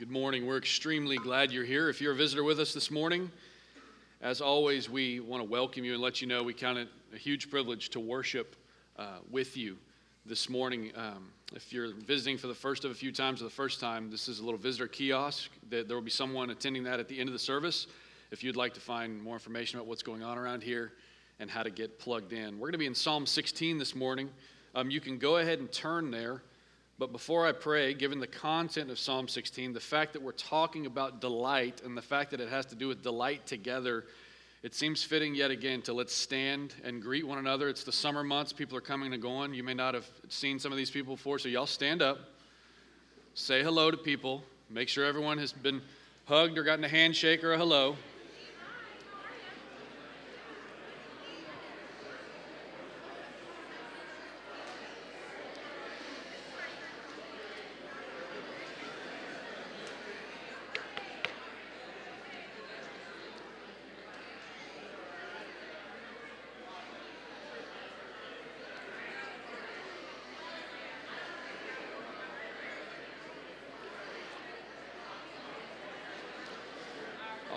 Good morning. We're extremely glad you're here. If you're a visitor with us this morning, as always, we want to welcome you and let you know we count it a huge privilege to worship uh, with you this morning. Um, if you're visiting for the first of a few times or the first time, this is a little visitor kiosk. There will be someone attending that at the end of the service. If you'd like to find more information about what's going on around here and how to get plugged in, we're going to be in Psalm 16 this morning. Um, you can go ahead and turn there. But before I pray, given the content of Psalm 16, the fact that we're talking about delight and the fact that it has to do with delight together, it seems fitting yet again to let's stand and greet one another. It's the summer months, people are coming and going. You may not have seen some of these people before, so y'all stand up, say hello to people, make sure everyone has been hugged or gotten a handshake or a hello.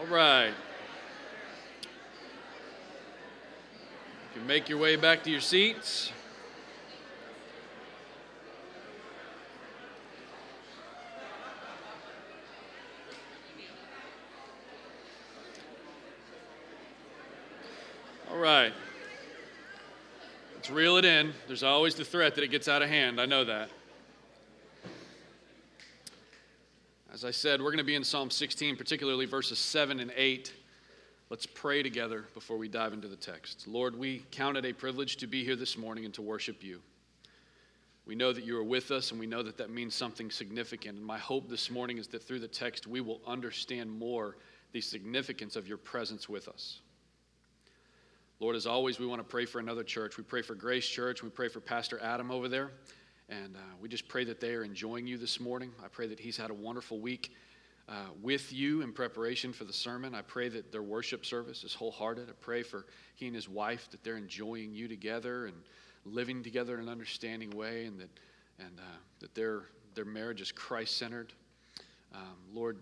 All right. You make your way back to your seats. All right. Let's reel it in. There's always the threat that it gets out of hand. I know that. As I said, we're going to be in Psalm 16, particularly verses 7 and 8. Let's pray together before we dive into the text. Lord, we count it a privilege to be here this morning and to worship you. We know that you are with us, and we know that that means something significant. And my hope this morning is that through the text, we will understand more the significance of your presence with us. Lord, as always, we want to pray for another church. We pray for Grace Church. We pray for Pastor Adam over there. And uh, we just pray that they are enjoying you this morning. I pray that he's had a wonderful week uh, with you in preparation for the sermon. I pray that their worship service is wholehearted. I pray for he and his wife that they're enjoying you together and living together in an understanding way, and that and uh, that their their marriage is Christ centered. Um, Lord,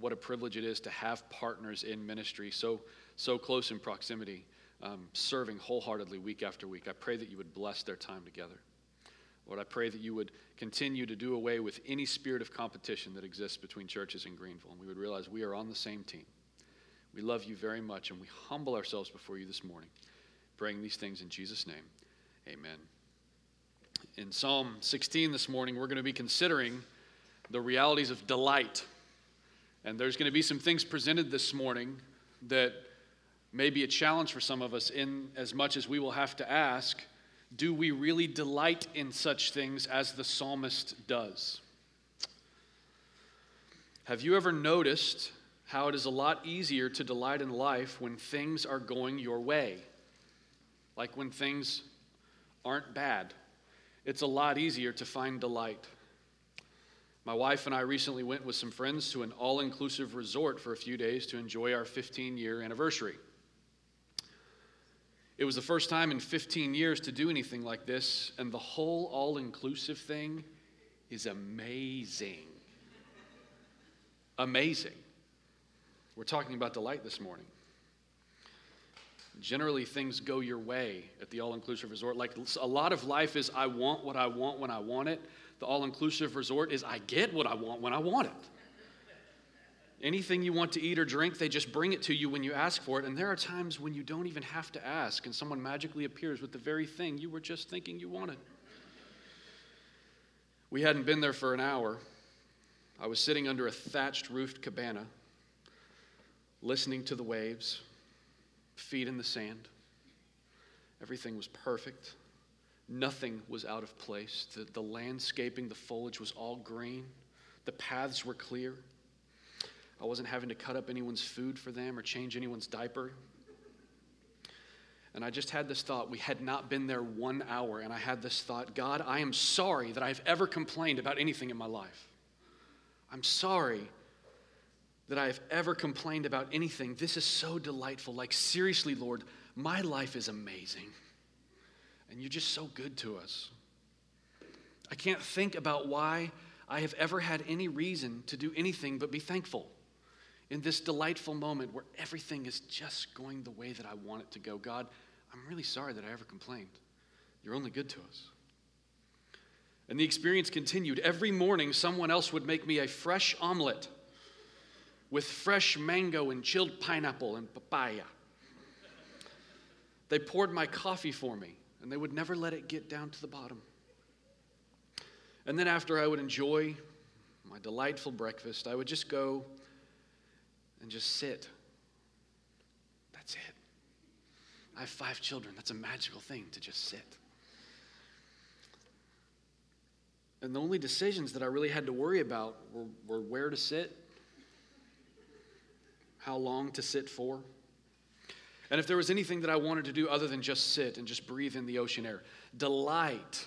what a privilege it is to have partners in ministry so so close in proximity, um, serving wholeheartedly week after week. I pray that you would bless their time together. Lord, I pray that you would continue to do away with any spirit of competition that exists between churches in Greenville, and we would realize we are on the same team. We love you very much, and we humble ourselves before you this morning, praying these things in Jesus' name. Amen. In Psalm 16 this morning, we're going to be considering the realities of delight. And there's going to be some things presented this morning that may be a challenge for some of us, in as much as we will have to ask do we really delight in such things as the psalmist does? Have you ever noticed how it is a lot easier to delight in life when things are going your way? Like when things aren't bad. It's a lot easier to find delight. My wife and I recently went with some friends to an all inclusive resort for a few days to enjoy our 15 year anniversary. It was the first time in 15 years to do anything like this, and the whole all inclusive thing is amazing. Amazing. We're talking about delight this morning. Generally, things go your way at the all inclusive resort. Like a lot of life is I want what I want when I want it. The all inclusive resort is I get what I want when I want it. Anything you want to eat or drink, they just bring it to you when you ask for it. And there are times when you don't even have to ask, and someone magically appears with the very thing you were just thinking you wanted. We hadn't been there for an hour. I was sitting under a thatched roofed cabana, listening to the waves, feet in the sand. Everything was perfect. Nothing was out of place. The, the landscaping, the foliage was all green. The paths were clear. I wasn't having to cut up anyone's food for them or change anyone's diaper. And I just had this thought. We had not been there one hour, and I had this thought God, I am sorry that I've ever complained about anything in my life. I'm sorry that I have ever complained about anything. This is so delightful. Like, seriously, Lord, my life is amazing. And you're just so good to us. I can't think about why I have ever had any reason to do anything but be thankful in this delightful moment where everything is just going the way that I want it to go. God, I'm really sorry that I ever complained. You're only good to us. And the experience continued. Every morning, someone else would make me a fresh omelet with fresh mango and chilled pineapple and papaya. They poured my coffee for me, and they would never let it get down to the bottom. And then, after I would enjoy my delightful breakfast, I would just go and just sit. That's it. I have five children. That's a magical thing to just sit. And the only decisions that I really had to worry about were, were where to sit, how long to sit for, and if there was anything that I wanted to do other than just sit and just breathe in the ocean air. Delight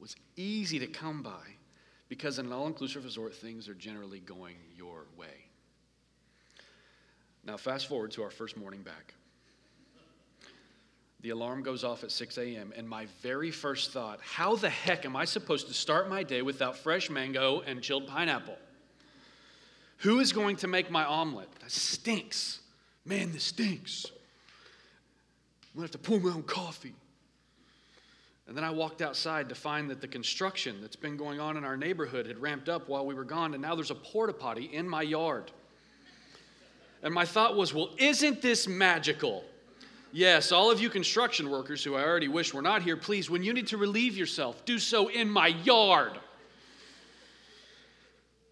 was easy to come by because in an all inclusive resort, things are generally going your way. Now, fast forward to our first morning back. The alarm goes off at 6 a.m., and my very first thought how the heck am I supposed to start my day without fresh mango and chilled pineapple? Who is going to make my omelet? That stinks. Man, this stinks. I'm to have to pour my own coffee. And then I walked outside to find that the construction that's been going on in our neighborhood had ramped up while we were gone, and now there's a porta potty in my yard. And my thought was, well, isn't this magical? Yes, all of you construction workers who I already wish were not here, please, when you need to relieve yourself, do so in my yard.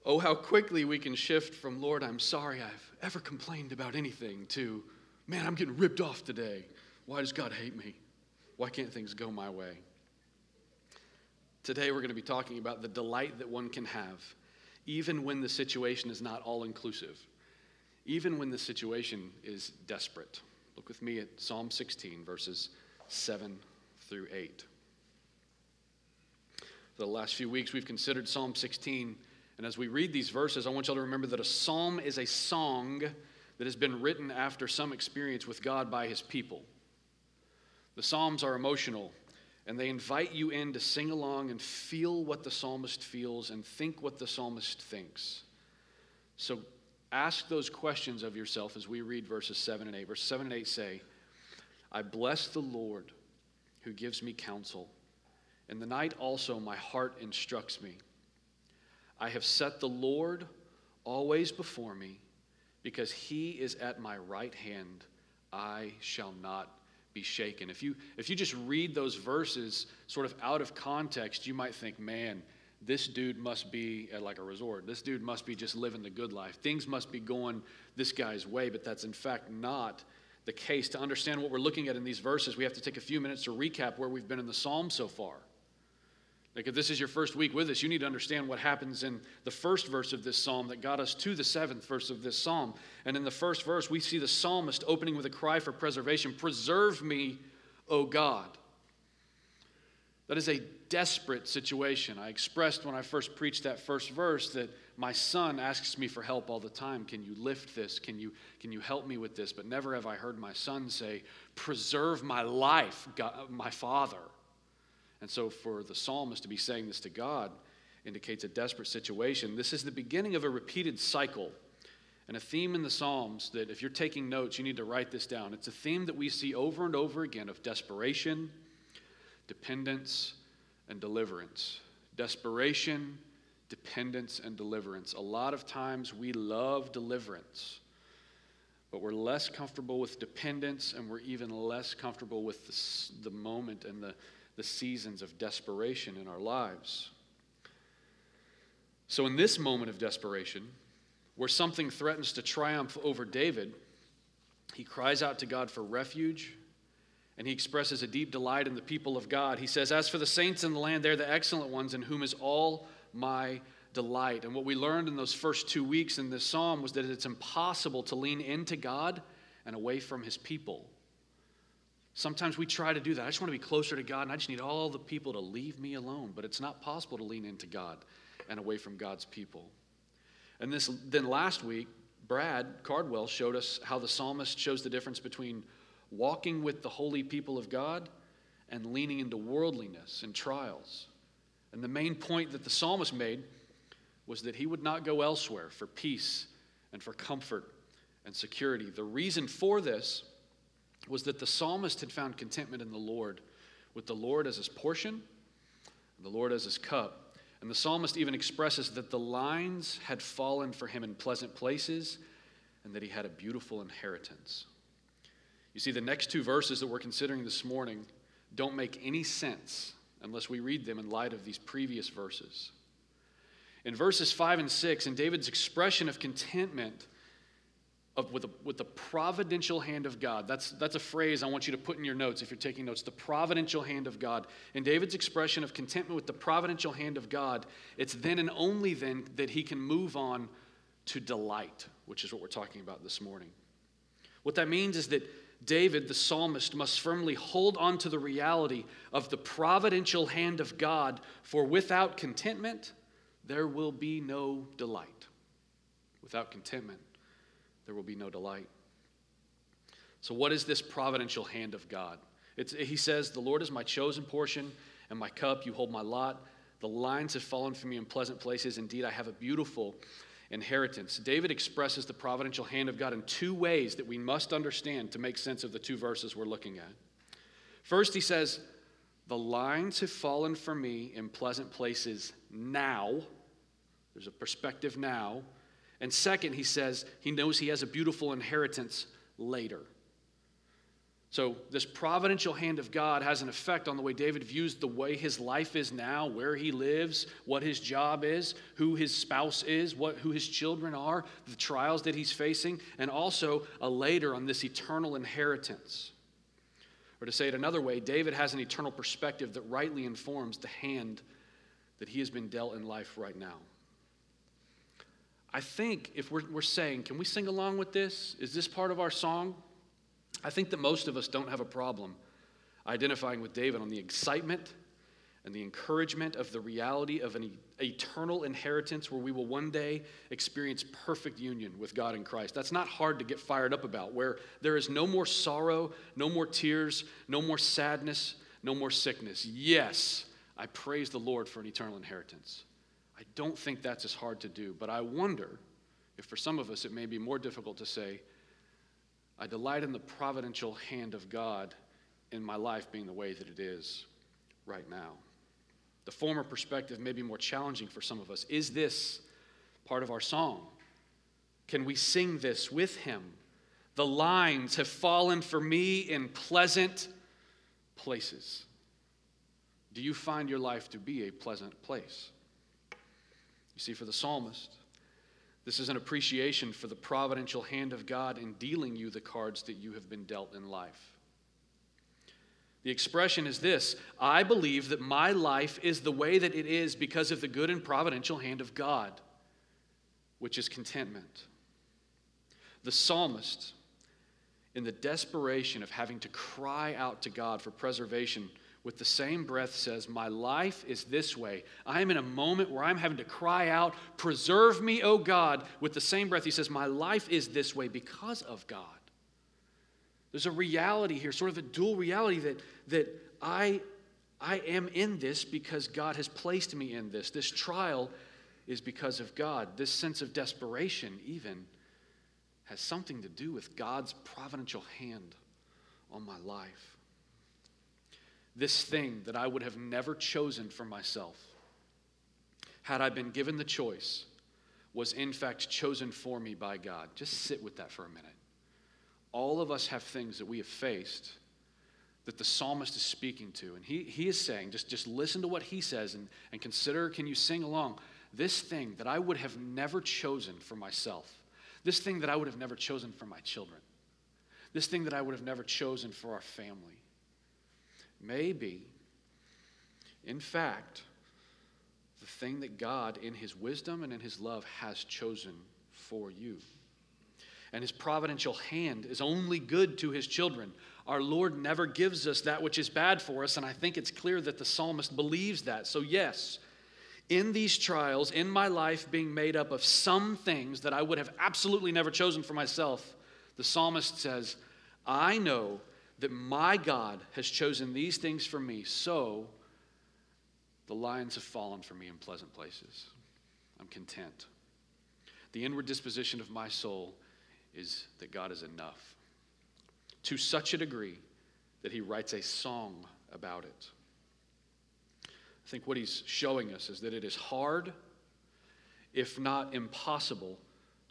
Oh, how quickly we can shift from, Lord, I'm sorry I've ever complained about anything, to, man, I'm getting ripped off today. Why does God hate me? Why can't things go my way? Today, we're going to be talking about the delight that one can have, even when the situation is not all inclusive even when the situation is desperate. Look with me at Psalm 16, verses 7 through 8. For the last few weeks, we've considered Psalm 16. And as we read these verses, I want y'all to remember that a psalm is a song that has been written after some experience with God by his people. The Psalms are emotional, and they invite you in to sing along and feel what the psalmist feels and think what the psalmist thinks. So Ask those questions of yourself as we read verses 7 and 8. Verses 7 and 8 say, I bless the Lord who gives me counsel. In the night also my heart instructs me. I have set the Lord always before me, because he is at my right hand. I shall not be shaken. If you, if you just read those verses sort of out of context, you might think, man, this dude must be at like a resort. This dude must be just living the good life. Things must be going this guy's way, but that's in fact not the case. To understand what we're looking at in these verses, we have to take a few minutes to recap where we've been in the psalm so far. Like, if this is your first week with us, you need to understand what happens in the first verse of this psalm that got us to the seventh verse of this psalm. And in the first verse, we see the psalmist opening with a cry for preservation Preserve me, O God. That is a desperate situation. I expressed when I first preached that first verse that my son asks me for help all the time. Can you lift this? Can you, can you help me with this? But never have I heard my son say, Preserve my life, God, my father. And so for the psalmist to be saying this to God indicates a desperate situation. This is the beginning of a repeated cycle. And a theme in the Psalms that, if you're taking notes, you need to write this down. It's a theme that we see over and over again of desperation, dependence, and deliverance. Desperation, dependence, and deliverance. A lot of times we love deliverance, but we're less comfortable with dependence, and we're even less comfortable with the, the moment and the, the seasons of desperation in our lives. So, in this moment of desperation, where something threatens to triumph over David, he cries out to God for refuge and he expresses a deep delight in the people of God. He says, As for the saints in the land, they're the excellent ones in whom is all my delight. And what we learned in those first two weeks in this psalm was that it's impossible to lean into God and away from his people. Sometimes we try to do that. I just want to be closer to God and I just need all the people to leave me alone. But it's not possible to lean into God and away from God's people. And this, then last week, Brad Cardwell showed us how the psalmist shows the difference between walking with the holy people of God and leaning into worldliness and trials. And the main point that the psalmist made was that he would not go elsewhere for peace and for comfort and security. The reason for this was that the psalmist had found contentment in the Lord, with the Lord as his portion, the Lord as his cup. And the psalmist even expresses that the lines had fallen for him in pleasant places and that he had a beautiful inheritance. You see, the next two verses that we're considering this morning don't make any sense unless we read them in light of these previous verses. In verses 5 and 6, in David's expression of contentment of, with, a, with the providential hand of God, that's, that's a phrase I want you to put in your notes if you're taking notes the providential hand of God. In David's expression of contentment with the providential hand of God, it's then and only then that he can move on to delight, which is what we're talking about this morning. What that means is that David, the psalmist, must firmly hold on to the reality of the providential hand of God, for without contentment, there will be no delight. Without contentment, there will be no delight. So, what is this providential hand of God? It's, he says, The Lord is my chosen portion and my cup. You hold my lot. The lines have fallen for me in pleasant places. Indeed, I have a beautiful inheritance. David expresses the providential hand of God in two ways that we must understand to make sense of the two verses we're looking at. First, he says, The lines have fallen for me in pleasant places now. There's a perspective now. And second, he says he knows he has a beautiful inheritance later. So, this providential hand of God has an effect on the way David views the way his life is now, where he lives, what his job is, who his spouse is, what, who his children are, the trials that he's facing, and also a later on this eternal inheritance. Or to say it another way, David has an eternal perspective that rightly informs the hand that he has been dealt in life right now. I think if we're, we're saying, can we sing along with this? Is this part of our song? I think that most of us don't have a problem identifying with David on the excitement and the encouragement of the reality of an eternal inheritance where we will one day experience perfect union with God in Christ. That's not hard to get fired up about, where there is no more sorrow, no more tears, no more sadness, no more sickness. Yes, I praise the Lord for an eternal inheritance. I don't think that's as hard to do, but I wonder if for some of us it may be more difficult to say, I delight in the providential hand of God in my life being the way that it is right now. The former perspective may be more challenging for some of us. Is this part of our song? Can we sing this with him? The lines have fallen for me in pleasant places. Do you find your life to be a pleasant place? You see, for the psalmist, this is an appreciation for the providential hand of God in dealing you the cards that you have been dealt in life. The expression is this I believe that my life is the way that it is because of the good and providential hand of God, which is contentment. The psalmist, in the desperation of having to cry out to God for preservation, with the same breath says, My life is this way. I am in a moment where I'm having to cry out, Preserve me, O God. With the same breath, he says, My life is this way because of God. There's a reality here, sort of a dual reality that, that I, I am in this because God has placed me in this. This trial is because of God. This sense of desperation, even, has something to do with God's providential hand on my life this thing that I would have never chosen for myself, had I been given the choice, was in fact chosen for me by God. Just sit with that for a minute. All of us have things that we have faced that the psalmist is speaking to. And he, he is saying, just, just listen to what he says and, and consider can you sing along? This thing that I would have never chosen for myself, this thing that I would have never chosen for my children, this thing that I would have never chosen for our family Maybe, in fact, the thing that God, in His wisdom and in His love, has chosen for you. And His providential hand is only good to His children. Our Lord never gives us that which is bad for us, and I think it's clear that the psalmist believes that. So, yes, in these trials, in my life being made up of some things that I would have absolutely never chosen for myself, the psalmist says, I know that my God has chosen these things for me, so the lines have fallen for me in pleasant places. I'm content. The inward disposition of my soul is that God is enough. To such a degree that he writes a song about it. I think what he's showing us is that it is hard, if not impossible,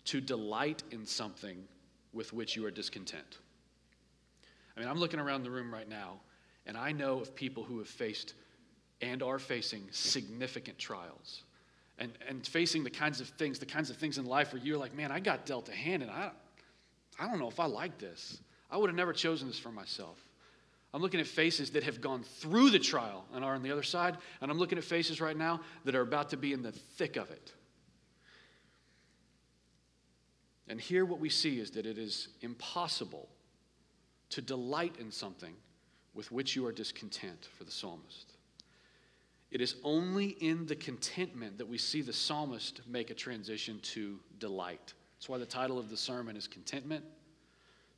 to delight in something with which you are discontent. I mean, I'm looking around the room right now, and I know of people who have faced and are facing significant trials and, and facing the kinds of things, the kinds of things in life where you're like, man, I got dealt a hand, and I, I don't know if I like this. I would have never chosen this for myself. I'm looking at faces that have gone through the trial and are on the other side, and I'm looking at faces right now that are about to be in the thick of it. And here, what we see is that it is impossible to delight in something with which you are discontent for the psalmist. It is only in the contentment that we see the psalmist make a transition to delight. That's why the title of the sermon is Contentment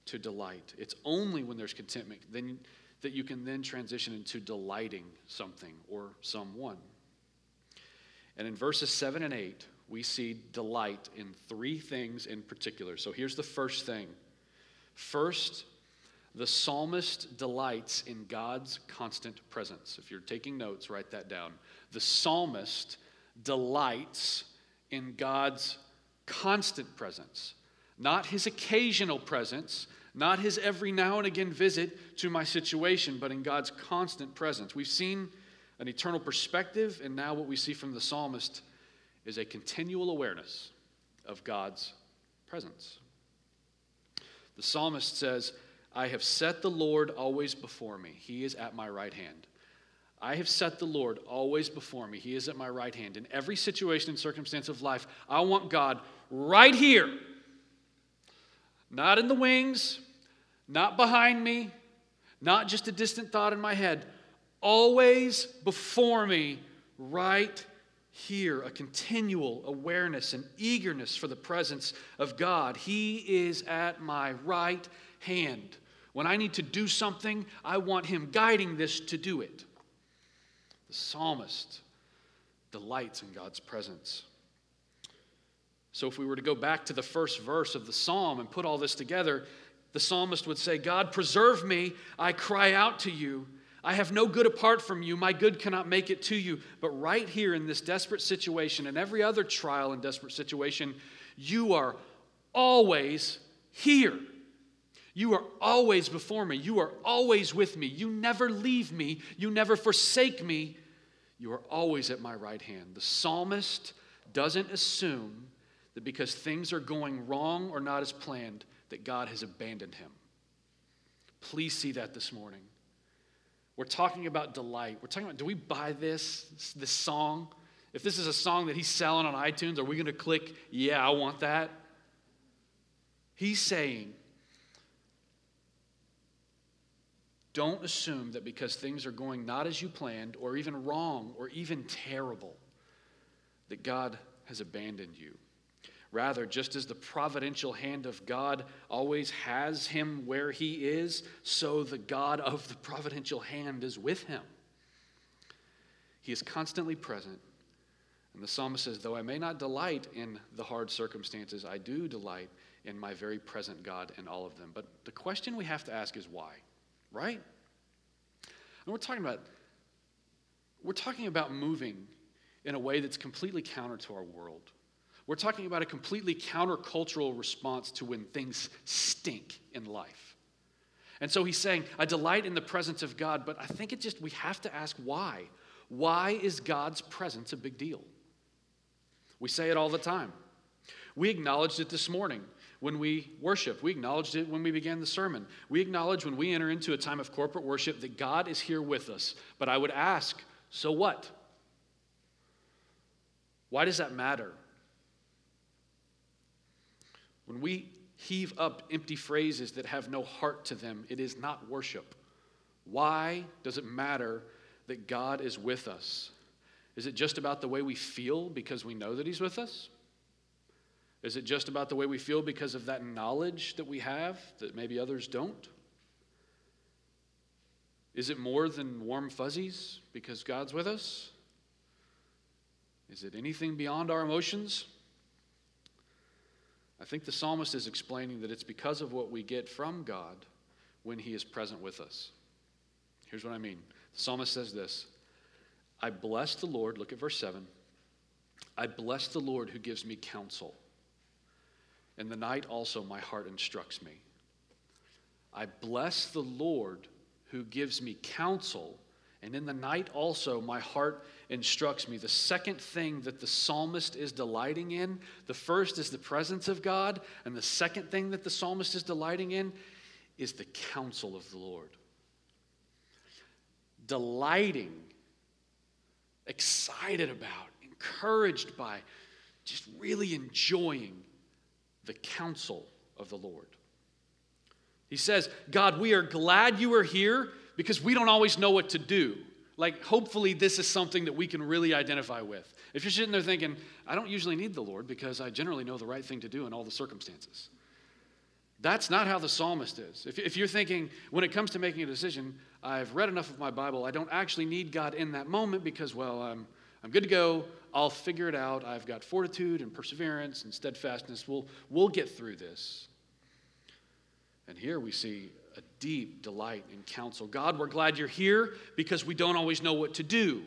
to Delight. It's only when there's contentment then, that you can then transition into delighting something or someone. And in verses 7 and 8, we see delight in three things in particular. So here's the first thing. First, the psalmist delights in God's constant presence. If you're taking notes, write that down. The psalmist delights in God's constant presence, not his occasional presence, not his every now and again visit to my situation, but in God's constant presence. We've seen an eternal perspective, and now what we see from the psalmist is a continual awareness of God's presence. The psalmist says, I have set the Lord always before me. He is at my right hand. I have set the Lord always before me. He is at my right hand. In every situation and circumstance of life, I want God right here. Not in the wings, not behind me, not just a distant thought in my head. Always before me, right here a continual awareness and eagerness for the presence of God. He is at my right hand. When I need to do something, I want Him guiding this to do it. The psalmist delights in God's presence. So, if we were to go back to the first verse of the psalm and put all this together, the psalmist would say, God, preserve me. I cry out to you. I have no good apart from you. My good cannot make it to you. But right here in this desperate situation and every other trial and desperate situation, you are always here. You are always before me. You are always with me. You never leave me. You never forsake me. You are always at my right hand. The psalmist doesn't assume that because things are going wrong or not as planned, that God has abandoned him. Please see that this morning. We're talking about delight. We're talking about do we buy this, this song? If this is a song that he's selling on iTunes, are we going to click, yeah, I want that? He's saying, don't assume that because things are going not as you planned, or even wrong, or even terrible, that God has abandoned you. Rather, just as the providential hand of God always has him where he is, so the God of the providential hand is with him. He is constantly present. And the psalmist says, Though I may not delight in the hard circumstances, I do delight in my very present God in all of them. But the question we have to ask is why, right? And we're talking about we're talking about moving in a way that's completely counter to our world. We're talking about a completely countercultural response to when things stink in life. And so he's saying, I delight in the presence of God, but I think it just, we have to ask why. Why is God's presence a big deal? We say it all the time. We acknowledged it this morning when we worship. We acknowledged it when we began the sermon. We acknowledge when we enter into a time of corporate worship that God is here with us. But I would ask, so what? Why does that matter? When we heave up empty phrases that have no heart to them, it is not worship. Why does it matter that God is with us? Is it just about the way we feel because we know that He's with us? Is it just about the way we feel because of that knowledge that we have that maybe others don't? Is it more than warm fuzzies because God's with us? Is it anything beyond our emotions? I think the psalmist is explaining that it's because of what we get from God when he is present with us. Here's what I mean the psalmist says this I bless the Lord, look at verse 7. I bless the Lord who gives me counsel. In the night also my heart instructs me. I bless the Lord who gives me counsel. And in the night also my heart instructs me. The second thing that the psalmist is delighting in, the first is the presence of God, and the second thing that the psalmist is delighting in is the counsel of the Lord. Delighting, excited about, encouraged by, just really enjoying the counsel of the Lord. He says, God, we are glad you are here because we don't always know what to do. Like, hopefully, this is something that we can really identify with. If you're sitting there thinking, I don't usually need the Lord because I generally know the right thing to do in all the circumstances. That's not how the psalmist is. If, if you're thinking, when it comes to making a decision, I've read enough of my Bible, I don't actually need God in that moment because, well, I'm, I'm good to go. I'll figure it out. I've got fortitude and perseverance and steadfastness. We'll, we'll get through this. And here we see a deep delight in counsel. God, we're glad you're here because we don't always know what to do.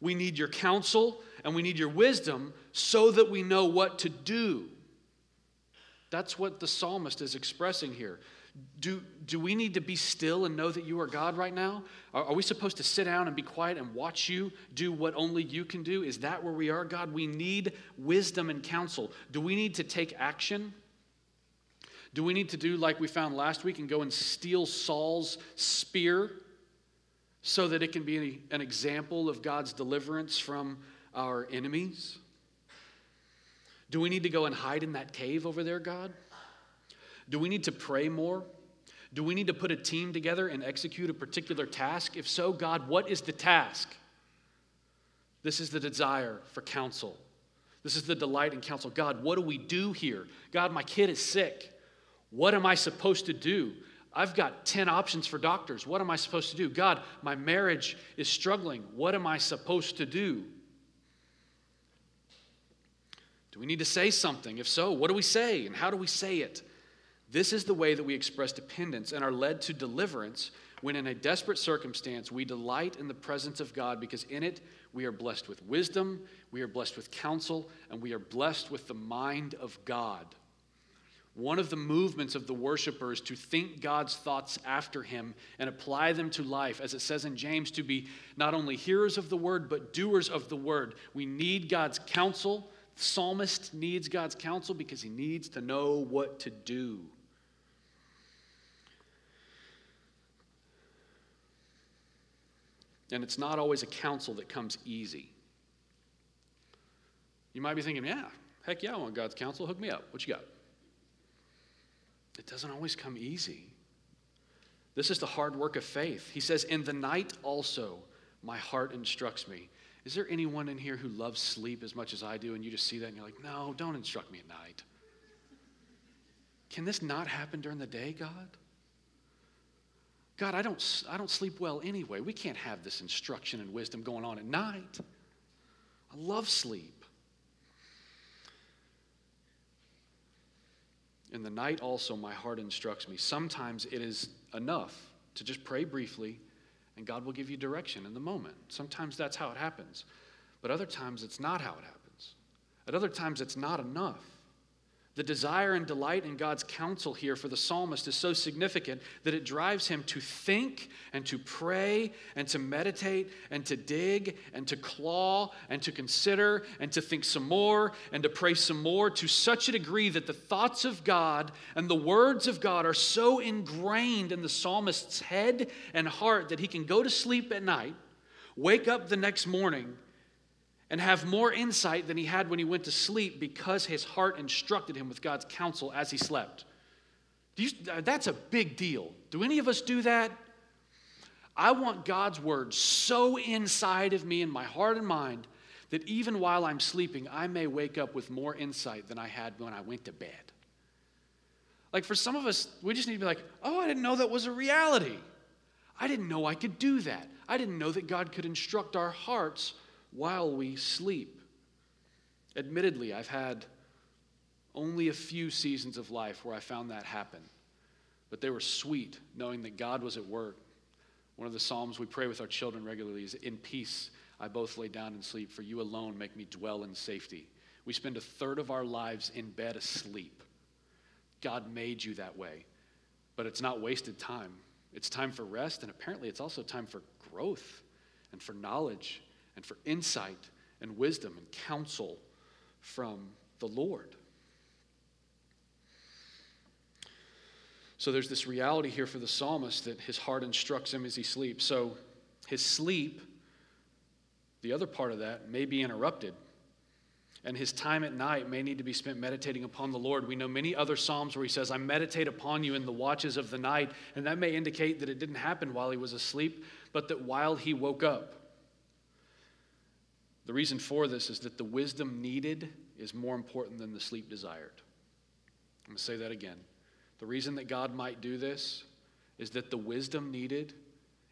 We need your counsel and we need your wisdom so that we know what to do. That's what the psalmist is expressing here. Do, do we need to be still and know that you are God right now? Are, are we supposed to sit down and be quiet and watch you do what only you can do? Is that where we are, God? We need wisdom and counsel. Do we need to take action? Do we need to do like we found last week and go and steal Saul's spear so that it can be an example of God's deliverance from our enemies? Do we need to go and hide in that cave over there, God? Do we need to pray more? Do we need to put a team together and execute a particular task? If so, God, what is the task? This is the desire for counsel. This is the delight in counsel. God, what do we do here? God, my kid is sick. What am I supposed to do? I've got 10 options for doctors. What am I supposed to do? God, my marriage is struggling. What am I supposed to do? Do we need to say something? If so, what do we say and how do we say it? This is the way that we express dependence and are led to deliverance when, in a desperate circumstance, we delight in the presence of God because in it we are blessed with wisdom, we are blessed with counsel, and we are blessed with the mind of God. One of the movements of the worshiper is to think God's thoughts after him and apply them to life, as it says in James, to be not only hearers of the word, but doers of the word. We need God's counsel. The psalmist needs God's counsel because he needs to know what to do. And it's not always a counsel that comes easy. You might be thinking, yeah, heck yeah, I want God's counsel. Hook me up. What you got? It doesn't always come easy. This is the hard work of faith. He says, In the night also, my heart instructs me. Is there anyone in here who loves sleep as much as I do, and you just see that and you're like, No, don't instruct me at night? Can this not happen during the day, God? God, I don't, I don't sleep well anyway. We can't have this instruction and wisdom going on at night. I love sleep. In the night also, my heart instructs me. Sometimes it is enough to just pray briefly, and God will give you direction in the moment. Sometimes that's how it happens. But other times, it's not how it happens. At other times, it's not enough. The desire and delight in God's counsel here for the psalmist is so significant that it drives him to think and to pray and to meditate and to dig and to claw and to consider and to think some more and to pray some more to such a degree that the thoughts of God and the words of God are so ingrained in the psalmist's head and heart that he can go to sleep at night, wake up the next morning, and have more insight than he had when he went to sleep because his heart instructed him with God's counsel as he slept. You, uh, that's a big deal. Do any of us do that? I want God's word so inside of me in my heart and mind that even while I'm sleeping, I may wake up with more insight than I had when I went to bed. Like for some of us, we just need to be like, oh, I didn't know that was a reality. I didn't know I could do that. I didn't know that God could instruct our hearts while we sleep. Admittedly, I've had only a few seasons of life where I found that happen, but they were sweet knowing that God was at work. One of the Psalms we pray with our children regularly is In peace I both lay down and sleep, for you alone make me dwell in safety. We spend a third of our lives in bed asleep. God made you that way, but it's not wasted time. It's time for rest, and apparently it's also time for growth and for knowledge and for insight and wisdom and counsel from the Lord. So there's this reality here for the psalmist that his heart instructs him as he sleeps. So his sleep, the other part of that, may be interrupted. And his time at night may need to be spent meditating upon the Lord. We know many other Psalms where he says, I meditate upon you in the watches of the night. And that may indicate that it didn't happen while he was asleep, but that while he woke up. The reason for this is that the wisdom needed is more important than the sleep desired. I'm going to say that again. The reason that God might do this is that the wisdom needed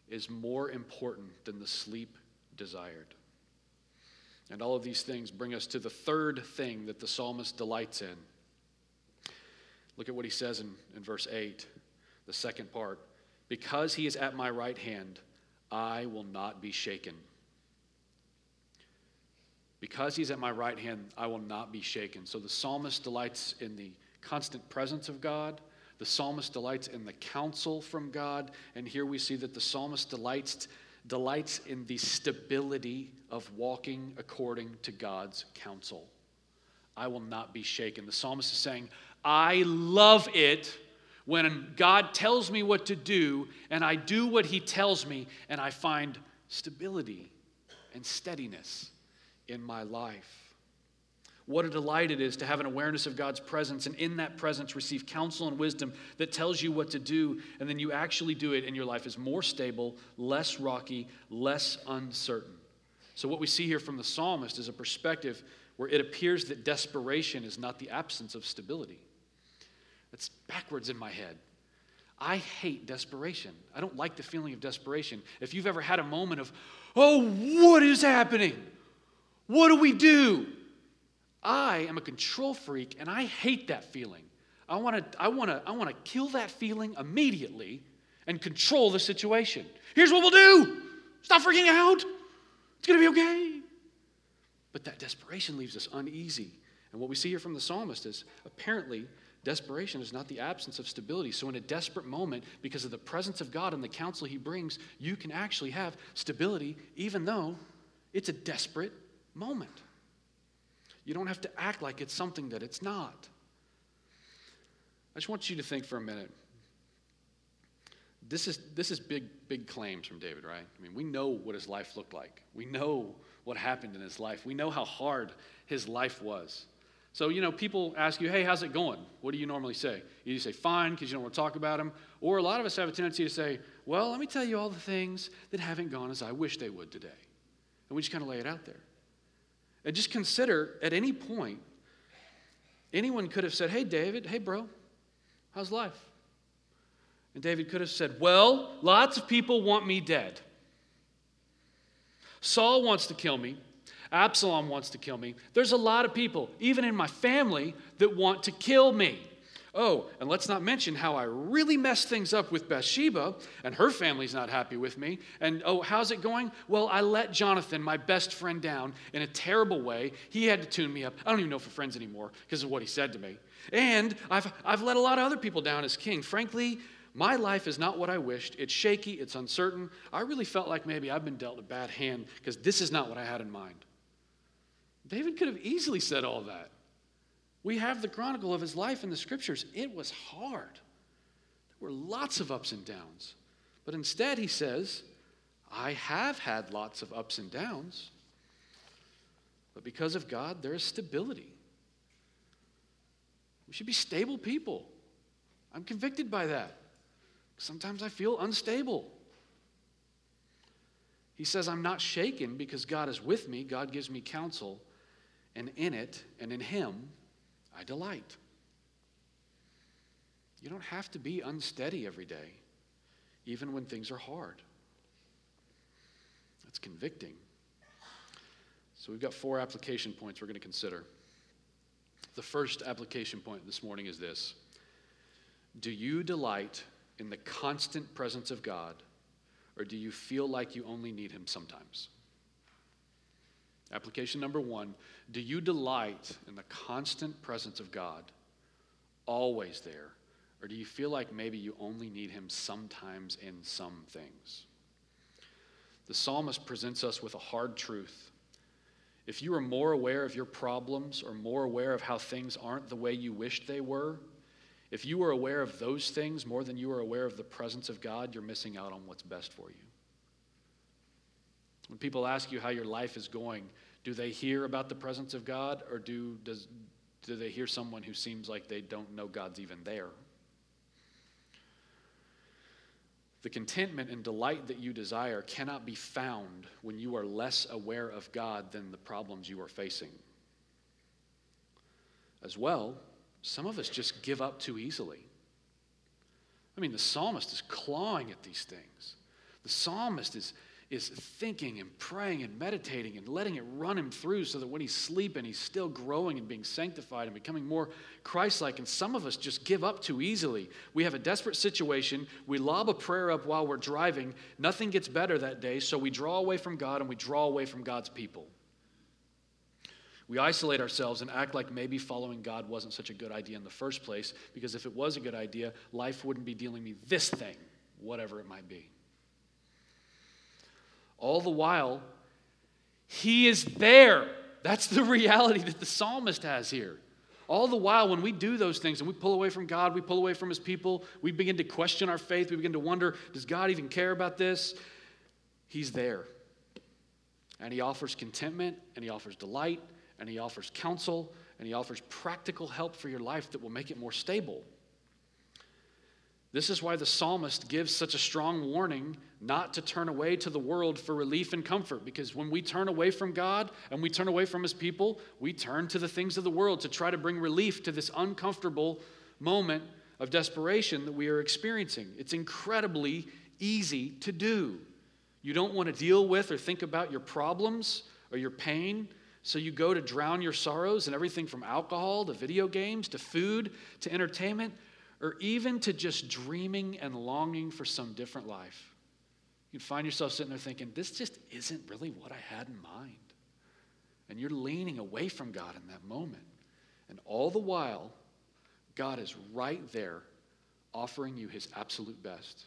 is more important than the sleep desired. And all of these things bring us to the third thing that the psalmist delights in. Look at what he says in, in verse 8, the second part. Because he is at my right hand, I will not be shaken. Because he's at my right hand, I will not be shaken. So the psalmist delights in the constant presence of God. The psalmist delights in the counsel from God. And here we see that the psalmist delights, delights in the stability of walking according to God's counsel. I will not be shaken. The psalmist is saying, I love it when God tells me what to do and I do what he tells me and I find stability and steadiness in my life. What a delight it is to have an awareness of God's presence and in that presence receive counsel and wisdom that tells you what to do, and then you actually do it, and your life is more stable, less rocky, less uncertain. So, what we see here from the psalmist is a perspective where it appears that desperation is not the absence of stability. That's backwards in my head. I hate desperation. I don't like the feeling of desperation. If you've ever had a moment of, oh, what is happening? What do we do? I am a control freak and I hate that feeling. I want to I want to I want to kill that feeling immediately and control the situation. Here's what we'll do. Stop freaking out. It's going to be okay. But that desperation leaves us uneasy. And what we see here from the psalmist is apparently desperation is not the absence of stability. So, in a desperate moment, because of the presence of God and the counsel He brings, you can actually have stability, even though it's a desperate moment. You don't have to act like it's something that it's not. I just want you to think for a minute. This is, this is big, big claims from David, right? I mean, we know what his life looked like. We know what happened in his life. We know how hard his life was. So, you know, people ask you, hey, how's it going? What do you normally say? You say, fine, because you don't want to talk about them. Or a lot of us have a tendency to say, well, let me tell you all the things that haven't gone as I wish they would today. And we just kind of lay it out there. And just consider at any point, anyone could have said, Hey, David, hey, bro, how's life? And David could have said, Well, lots of people want me dead. Saul wants to kill me. Absalom wants to kill me. There's a lot of people, even in my family, that want to kill me. Oh, and let's not mention how I really messed things up with Bathsheba, and her family's not happy with me. And oh, how's it going? Well, I let Jonathan, my best friend, down in a terrible way. He had to tune me up. I don't even know if we're friends anymore because of what he said to me. And I've, I've let a lot of other people down as king. Frankly, my life is not what I wished. It's shaky, it's uncertain. I really felt like maybe I've been dealt a bad hand because this is not what I had in mind. David could have easily said all that. We have the chronicle of his life in the scriptures. It was hard. There were lots of ups and downs. But instead, he says, I have had lots of ups and downs, but because of God, there is stability. We should be stable people. I'm convicted by that. Sometimes I feel unstable. He says, I'm not shaken because God is with me. God gives me counsel. And in it and in Him, I delight. You don't have to be unsteady every day, even when things are hard. That's convicting. So we've got four application points we're going to consider. The first application point this morning is this Do you delight in the constant presence of God, or do you feel like you only need Him sometimes? Application number one Do you delight in the constant presence of God, always there, or do you feel like maybe you only need Him sometimes in some things? The psalmist presents us with a hard truth. If you are more aware of your problems or more aware of how things aren't the way you wished they were, if you are aware of those things more than you are aware of the presence of God, you're missing out on what's best for you. When people ask you how your life is going, do they hear about the presence of God or do, does, do they hear someone who seems like they don't know God's even there? The contentment and delight that you desire cannot be found when you are less aware of God than the problems you are facing. As well, some of us just give up too easily. I mean, the psalmist is clawing at these things. The psalmist is, is thinking and praying and meditating and letting it run him through so that when he's sleeping, he's still growing and being sanctified and becoming more Christ like. And some of us just give up too easily. We have a desperate situation. We lob a prayer up while we're driving. Nothing gets better that day, so we draw away from God and we draw away from God's people. We isolate ourselves and act like maybe following God wasn't such a good idea in the first place, because if it was a good idea, life wouldn't be dealing me this thing, whatever it might be. All the while, He is there. That's the reality that the psalmist has here. All the while, when we do those things and we pull away from God, we pull away from His people, we begin to question our faith, we begin to wonder, does God even care about this? He's there. And He offers contentment, and He offers delight, and He offers counsel, and He offers practical help for your life that will make it more stable. This is why the psalmist gives such a strong warning not to turn away to the world for relief and comfort. Because when we turn away from God and we turn away from His people, we turn to the things of the world to try to bring relief to this uncomfortable moment of desperation that we are experiencing. It's incredibly easy to do. You don't want to deal with or think about your problems or your pain, so you go to drown your sorrows in everything from alcohol to video games to food to entertainment or even to just dreaming and longing for some different life. You find yourself sitting there thinking, this just isn't really what I had in mind. And you're leaning away from God in that moment. And all the while, God is right there offering you his absolute best.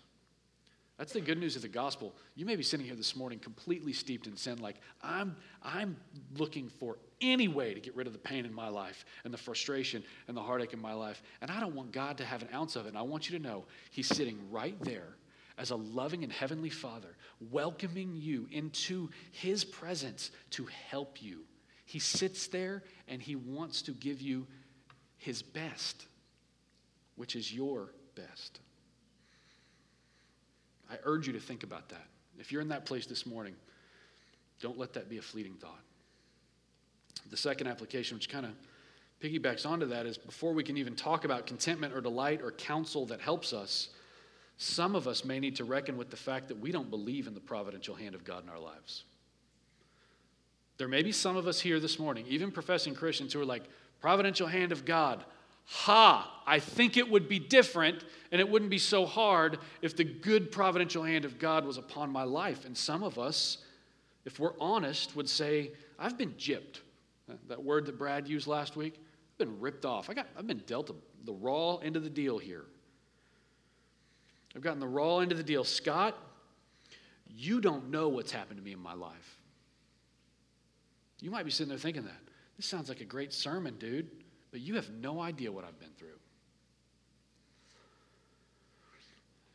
That's the good news of the gospel. You may be sitting here this morning completely steeped in sin, like, I'm, I'm looking for any way to get rid of the pain in my life and the frustration and the heartache in my life. And I don't want God to have an ounce of it. And I want you to know He's sitting right there as a loving and heavenly Father, welcoming you into His presence to help you. He sits there and He wants to give you His best, which is your best. I urge you to think about that. If you're in that place this morning, don't let that be a fleeting thought. The second application, which kind of piggybacks onto that, is before we can even talk about contentment or delight or counsel that helps us, some of us may need to reckon with the fact that we don't believe in the providential hand of God in our lives. There may be some of us here this morning, even professing Christians, who are like, providential hand of God, Ha, I think it would be different and it wouldn't be so hard if the good providential hand of God was upon my life. And some of us, if we're honest, would say, I've been gypped. That word that Brad used last week, I've been ripped off. I got, I've been dealt the raw end of the deal here. I've gotten the raw end of the deal. Scott, you don't know what's happened to me in my life. You might be sitting there thinking that. This sounds like a great sermon, dude but you have no idea what I've been through.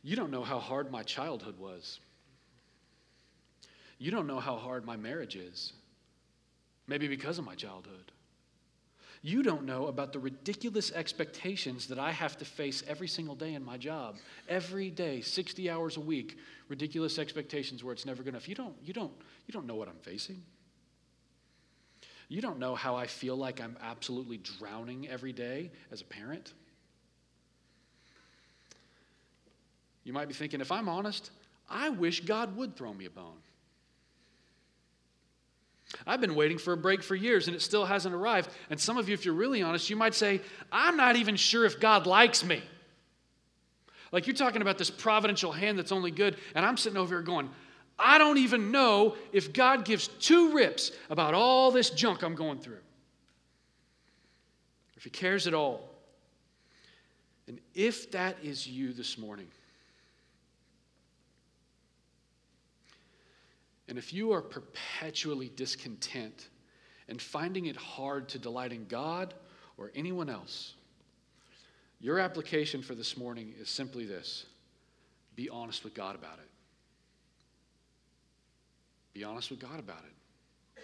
You don't know how hard my childhood was. You don't know how hard my marriage is, maybe because of my childhood. You don't know about the ridiculous expectations that I have to face every single day in my job. Every day, 60 hours a week, ridiculous expectations where it's never good enough. You don't, you don't, you don't know what I'm facing. You don't know how I feel like I'm absolutely drowning every day as a parent. You might be thinking, if I'm honest, I wish God would throw me a bone. I've been waiting for a break for years and it still hasn't arrived. And some of you, if you're really honest, you might say, I'm not even sure if God likes me. Like you're talking about this providential hand that's only good, and I'm sitting over here going, I don't even know if God gives two rips about all this junk I'm going through. If He cares at all. And if that is you this morning, and if you are perpetually discontent and finding it hard to delight in God or anyone else, your application for this morning is simply this be honest with God about it. Be honest with God about it.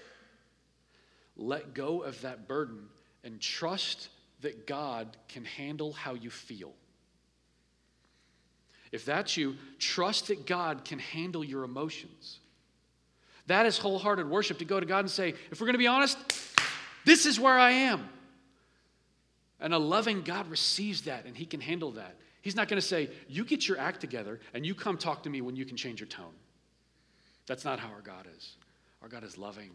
Let go of that burden and trust that God can handle how you feel. If that's you, trust that God can handle your emotions. That is wholehearted worship to go to God and say, if we're going to be honest, this is where I am. And a loving God receives that and he can handle that. He's not going to say, You get your act together and you come talk to me when you can change your tone. That's not how our God is. Our God is loving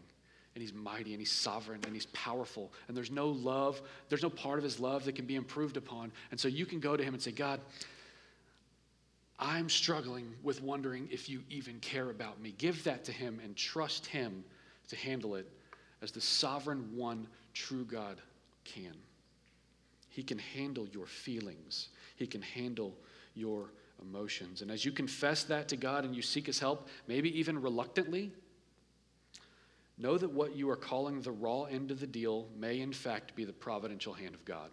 and he's mighty and he's sovereign and he's powerful. And there's no love, there's no part of his love that can be improved upon. And so you can go to him and say, God, I'm struggling with wondering if you even care about me. Give that to him and trust him to handle it as the sovereign one true God can. He can handle your feelings, He can handle your emotions. And as you confess that to God and you seek His help, maybe even reluctantly, know that what you are calling the raw end of the deal may, in fact, be the providential hand of God.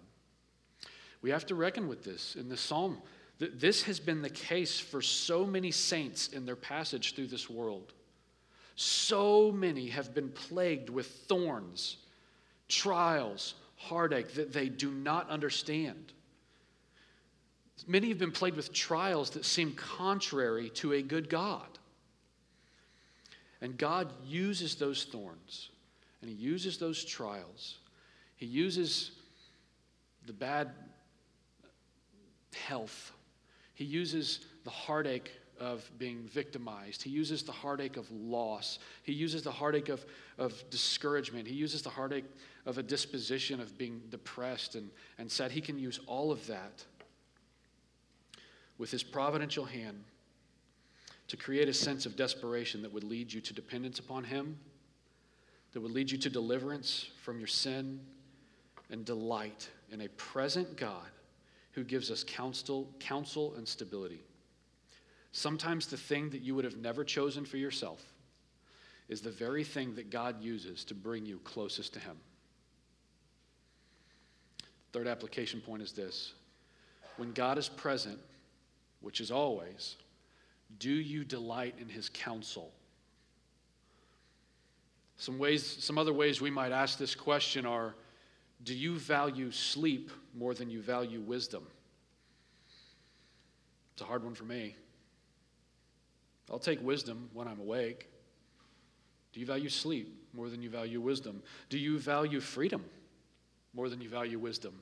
We have to reckon with this in the psalm. This has been the case for so many saints in their passage through this world. So many have been plagued with thorns, trials, heartache that they do not understand. Many have been plagued with trials that seem contrary to a good God. And God uses those thorns and He uses those trials. He uses the bad health. He uses the heartache of being victimized. He uses the heartache of loss. He uses the heartache of, of discouragement. He uses the heartache of a disposition of being depressed and, and sad. He can use all of that with his providential hand to create a sense of desperation that would lead you to dependence upon him, that would lead you to deliverance from your sin and delight in a present God who gives us counsel, counsel and stability. Sometimes the thing that you would have never chosen for yourself is the very thing that God uses to bring you closest to Him. Third application point is this when God is present, which is always, do you delight in his counsel? Some ways, some other ways we might ask this question are do you value sleep more than you value wisdom? It's a hard one for me. I'll take wisdom when I'm awake. Do you value sleep more than you value wisdom? Do you value freedom more than you value wisdom.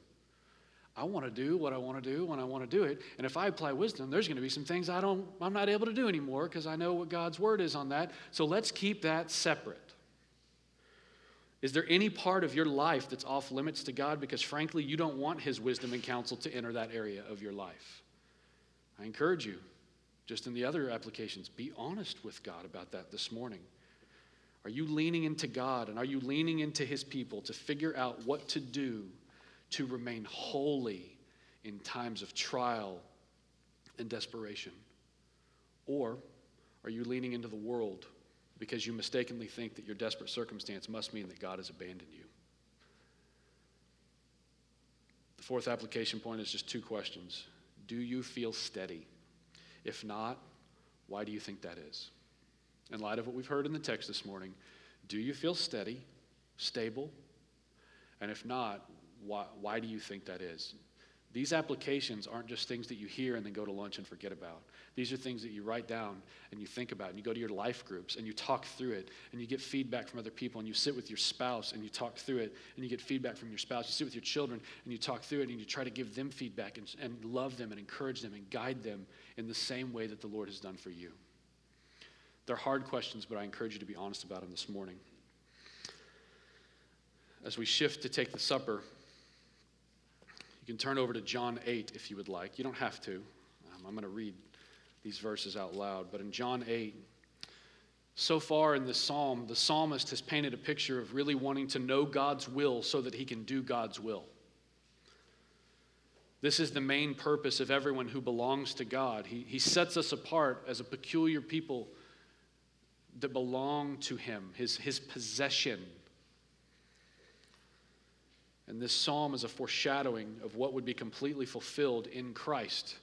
I want to do what I want to do when I want to do it. And if I apply wisdom, there's going to be some things I don't, I'm not able to do anymore because I know what God's word is on that. So let's keep that separate. Is there any part of your life that's off limits to God because, frankly, you don't want His wisdom and counsel to enter that area of your life? I encourage you, just in the other applications, be honest with God about that this morning. Are you leaning into God and are you leaning into His people to figure out what to do to remain holy in times of trial and desperation? Or are you leaning into the world because you mistakenly think that your desperate circumstance must mean that God has abandoned you? The fourth application point is just two questions Do you feel steady? If not, why do you think that is? in light of what we've heard in the text this morning, do you feel steady, stable? And if not, why, why do you think that is? These applications aren't just things that you hear and then go to lunch and forget about. These are things that you write down and you think about. And you go to your life groups and you talk through it and you get feedback from other people and you sit with your spouse and you talk through it and you get feedback from your spouse. You sit with your children and you talk through it and you try to give them feedback and, and love them and encourage them and guide them in the same way that the Lord has done for you. They're hard questions, but I encourage you to be honest about them this morning. as we shift to take the supper, you can turn over to John 8 if you would like. You don't have to. Um, I'm going to read these verses out loud. But in John 8, so far in this psalm, the psalmist has painted a picture of really wanting to know God's will so that he can do God's will. This is the main purpose of everyone who belongs to God. He, he sets us apart as a peculiar people that belong to Him, His, his possession. And this psalm is a foreshadowing of what would be completely fulfilled in Christ.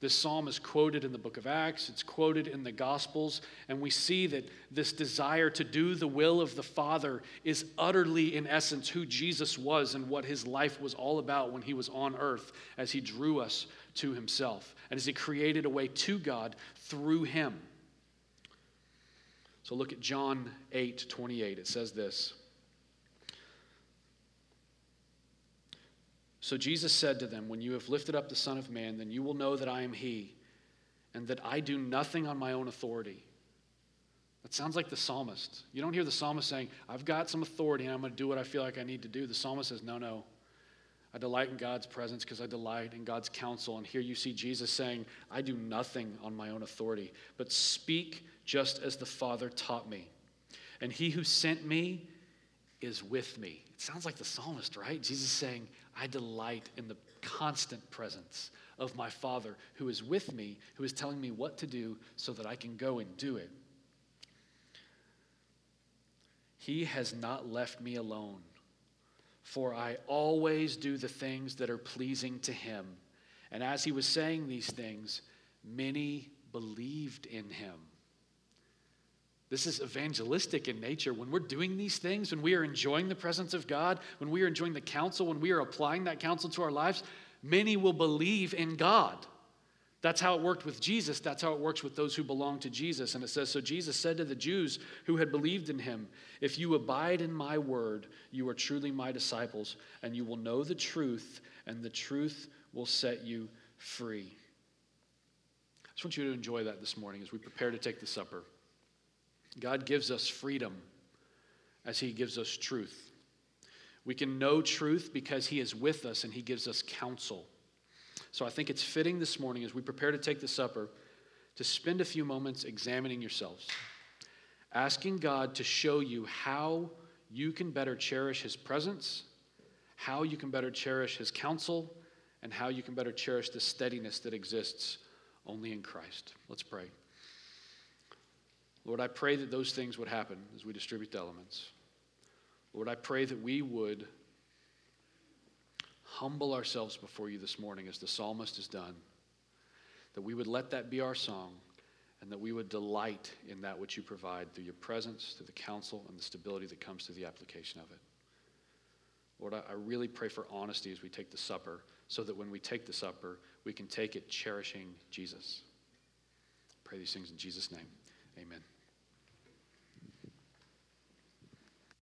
This psalm is quoted in the book of Acts, it's quoted in the Gospels, and we see that this desire to do the will of the Father is utterly, in essence, who Jesus was and what his life was all about when he was on earth as he drew us to himself and as he created a way to God through him. So look at John 8 28. It says this. So Jesus said to them, When you have lifted up the Son of Man, then you will know that I am He, and that I do nothing on my own authority. That sounds like the psalmist. You don't hear the psalmist saying, I've got some authority and I'm going to do what I feel like I need to do. The psalmist says, No, no. I delight in God's presence because I delight in God's counsel. And here you see Jesus saying, I do nothing on my own authority, but speak just as the Father taught me. And he who sent me is with me. It sounds like the psalmist, right? Jesus saying, I delight in the constant presence of my Father who is with me, who is telling me what to do so that I can go and do it. He has not left me alone, for I always do the things that are pleasing to him. And as he was saying these things, many believed in him. This is evangelistic in nature. When we're doing these things, when we are enjoying the presence of God, when we are enjoying the counsel, when we are applying that counsel to our lives, many will believe in God. That's how it worked with Jesus. That's how it works with those who belong to Jesus. And it says So Jesus said to the Jews who had believed in him, If you abide in my word, you are truly my disciples, and you will know the truth, and the truth will set you free. I just want you to enjoy that this morning as we prepare to take the supper. God gives us freedom as He gives us truth. We can know truth because He is with us and He gives us counsel. So I think it's fitting this morning as we prepare to take the supper to spend a few moments examining yourselves, asking God to show you how you can better cherish His presence, how you can better cherish His counsel, and how you can better cherish the steadiness that exists only in Christ. Let's pray. Lord, I pray that those things would happen as we distribute the elements. Lord, I pray that we would humble ourselves before you this morning as the psalmist has done, that we would let that be our song, and that we would delight in that which you provide through your presence, through the counsel, and the stability that comes through the application of it. Lord, I really pray for honesty as we take the supper, so that when we take the supper, we can take it cherishing Jesus. I pray these things in Jesus' name. Amen.